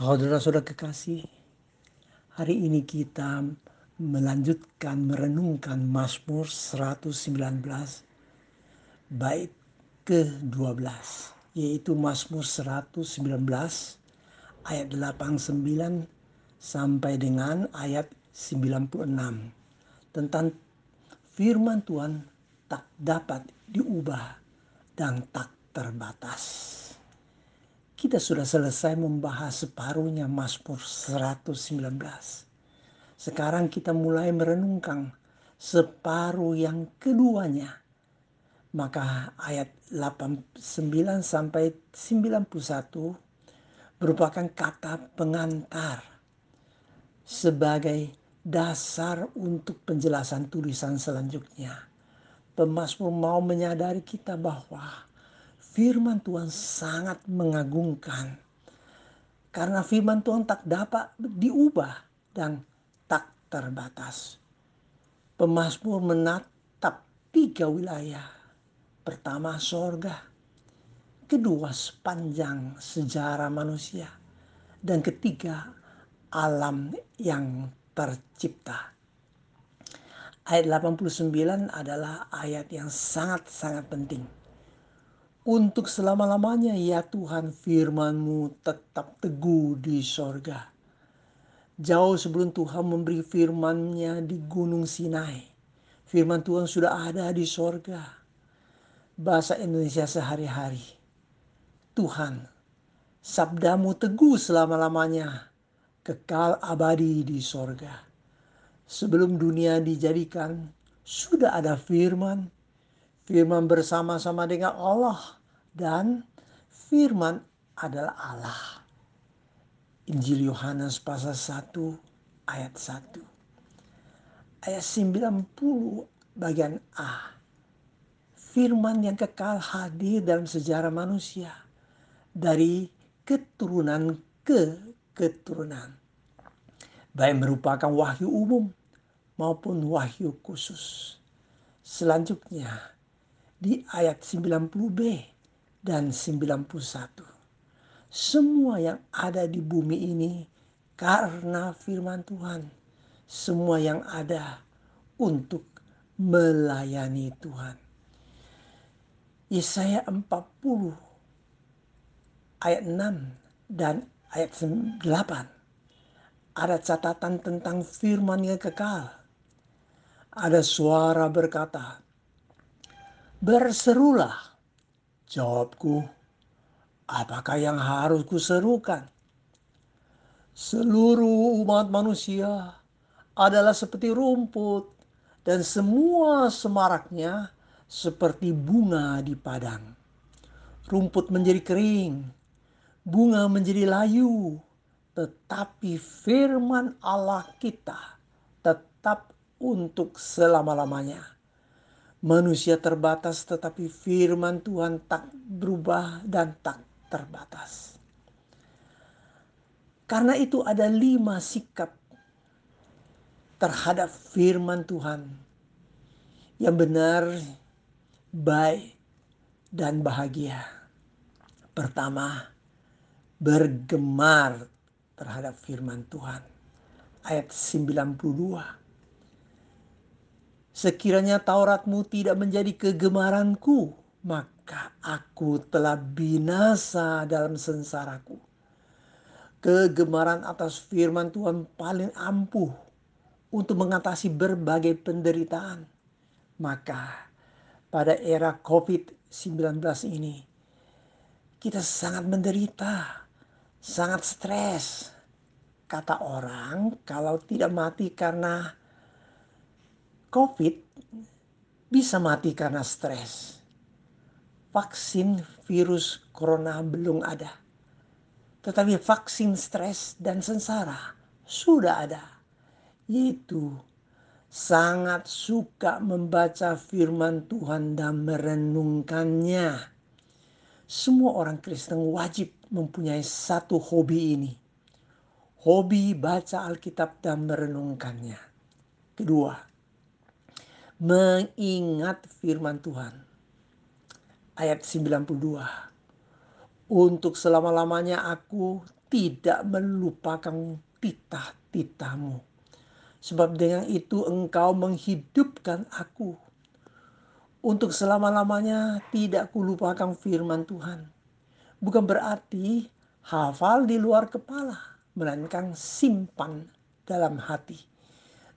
Saudara-saudara kekasih, hari ini kita melanjutkan merenungkan Mazmur 119 bait ke-12 yaitu Mazmur 119 ayat 89 sampai dengan ayat 96 tentang firman Tuhan tak dapat diubah dan tak terbatas. Kita sudah selesai membahas separuhnya Mazmur 119. Sekarang kita mulai merenungkan separuh yang keduanya. Maka ayat 89 sampai 91 merupakan kata pengantar sebagai dasar untuk penjelasan tulisan selanjutnya. Pemasmur mau menyadari kita bahwa firman Tuhan sangat mengagumkan. Karena firman Tuhan tak dapat diubah dan tak terbatas. Pemasmur menatap tiga wilayah. Pertama sorga. Kedua sepanjang sejarah manusia. Dan ketiga alam yang tercipta. Ayat 89 adalah ayat yang sangat-sangat penting untuk selama-lamanya ya Tuhan firmanmu tetap teguh di sorga. Jauh sebelum Tuhan memberi firmannya di gunung Sinai. Firman Tuhan sudah ada di sorga. Bahasa Indonesia sehari-hari. Tuhan, sabdamu teguh selama-lamanya. Kekal abadi di sorga. Sebelum dunia dijadikan, sudah ada firman Firman bersama-sama dengan Allah dan firman adalah Allah. Injil Yohanes pasal 1 ayat 1. Ayat 90 bagian A. Firman yang kekal hadir dalam sejarah manusia dari keturunan ke keturunan. Baik merupakan wahyu umum maupun wahyu khusus. Selanjutnya, di ayat 90b dan 91. Semua yang ada di bumi ini karena firman Tuhan. Semua yang ada untuk melayani Tuhan. Yesaya 40 ayat 6 dan ayat 8 ada catatan tentang firman yang kekal. Ada suara berkata, Berserulah. Jawabku, apakah yang harus kuserukan? Seluruh umat manusia adalah seperti rumput dan semua semaraknya seperti bunga di padang. Rumput menjadi kering, bunga menjadi layu, tetapi firman Allah kita tetap untuk selama-lamanya Manusia terbatas tetapi firman Tuhan tak berubah dan tak terbatas. Karena itu ada lima sikap terhadap firman Tuhan yang benar, baik, dan bahagia. Pertama, bergemar terhadap firman Tuhan. Ayat 92 Sekiranya Tauratmu tidak menjadi kegemaranku, maka aku telah binasa dalam sengsaraku. Kegemaran atas firman Tuhan paling ampuh untuk mengatasi berbagai penderitaan. Maka pada era COVID-19 ini, kita sangat menderita, sangat stres. Kata orang, kalau tidak mati karena COVID bisa mati karena stres. Vaksin virus corona belum ada. Tetapi vaksin stres dan sengsara sudah ada. Yaitu sangat suka membaca firman Tuhan dan merenungkannya. Semua orang Kristen wajib mempunyai satu hobi ini. Hobi baca Alkitab dan merenungkannya. Kedua, mengingat firman Tuhan. Ayat 92. Untuk selama-lamanya aku tidak melupakan titah-titahmu. Sebab dengan itu engkau menghidupkan aku. Untuk selama-lamanya tidak kulupakan firman Tuhan. Bukan berarti hafal di luar kepala, melainkan simpan dalam hati.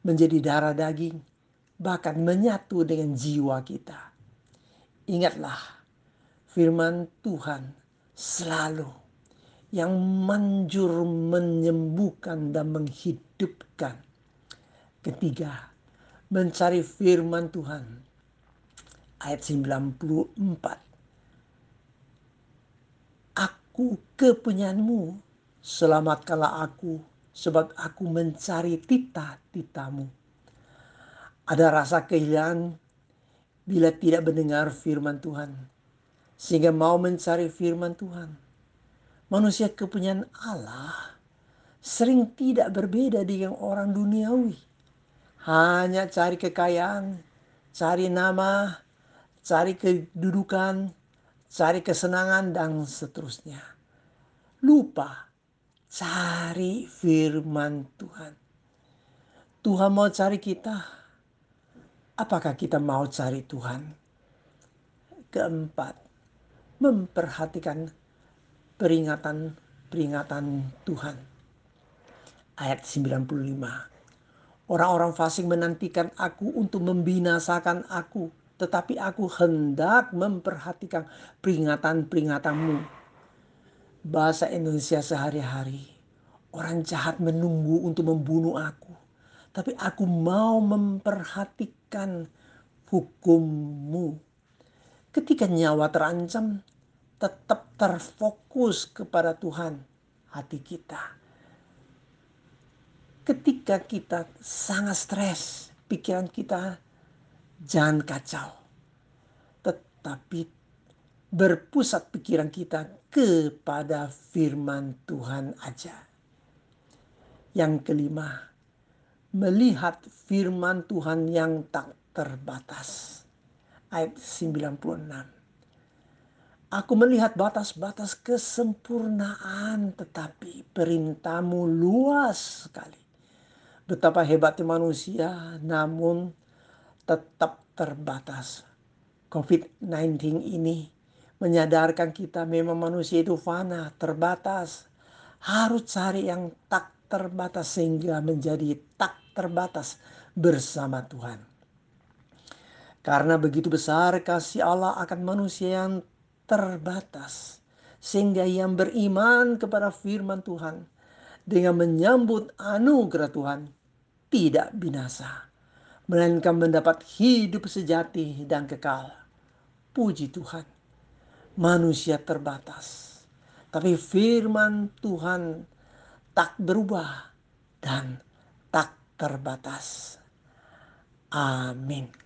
Menjadi darah daging, bahkan menyatu dengan jiwa kita. Ingatlah, firman Tuhan selalu yang manjur menyembuhkan dan menghidupkan. Ketiga, mencari firman Tuhan. Ayat 94. Aku kepunyaanmu, selamatkanlah aku, sebab aku mencari titah-titamu. Ada rasa kehilangan bila tidak mendengar firman Tuhan. Sehingga mau mencari firman Tuhan. Manusia kepunyaan Allah sering tidak berbeda dengan orang duniawi hanya cari kekayaan, cari nama, cari kedudukan, cari kesenangan, dan seterusnya. Lupa cari firman Tuhan. Tuhan mau cari kita. Apakah kita mau cari Tuhan? Keempat, memperhatikan peringatan-peringatan Tuhan. Ayat 95. Orang-orang fasik menantikan aku untuk membinasakan aku. Tetapi aku hendak memperhatikan peringatan-peringatanmu. Bahasa Indonesia sehari-hari. Orang jahat menunggu untuk membunuh aku. Tapi aku mau memperhatikan hukummu. Ketika nyawa terancam, tetap terfokus kepada Tuhan hati kita ketika kita sangat stres, pikiran kita jangan kacau. Tetapi berpusat pikiran kita kepada firman Tuhan aja. Yang kelima, melihat firman Tuhan yang tak terbatas. Ayat 96. Aku melihat batas-batas kesempurnaan tetapi perintahmu luas sekali betapa hebatnya manusia namun tetap terbatas. COVID-19 ini menyadarkan kita memang manusia itu fana, terbatas. Harus cari yang tak terbatas sehingga menjadi tak terbatas bersama Tuhan. Karena begitu besar kasih Allah akan manusia yang terbatas. Sehingga yang beriman kepada firman Tuhan dengan menyambut anugerah Tuhan tidak binasa, melainkan mendapat hidup sejati dan kekal. Puji Tuhan, manusia terbatas, tapi firman Tuhan tak berubah dan terbatas. Amin.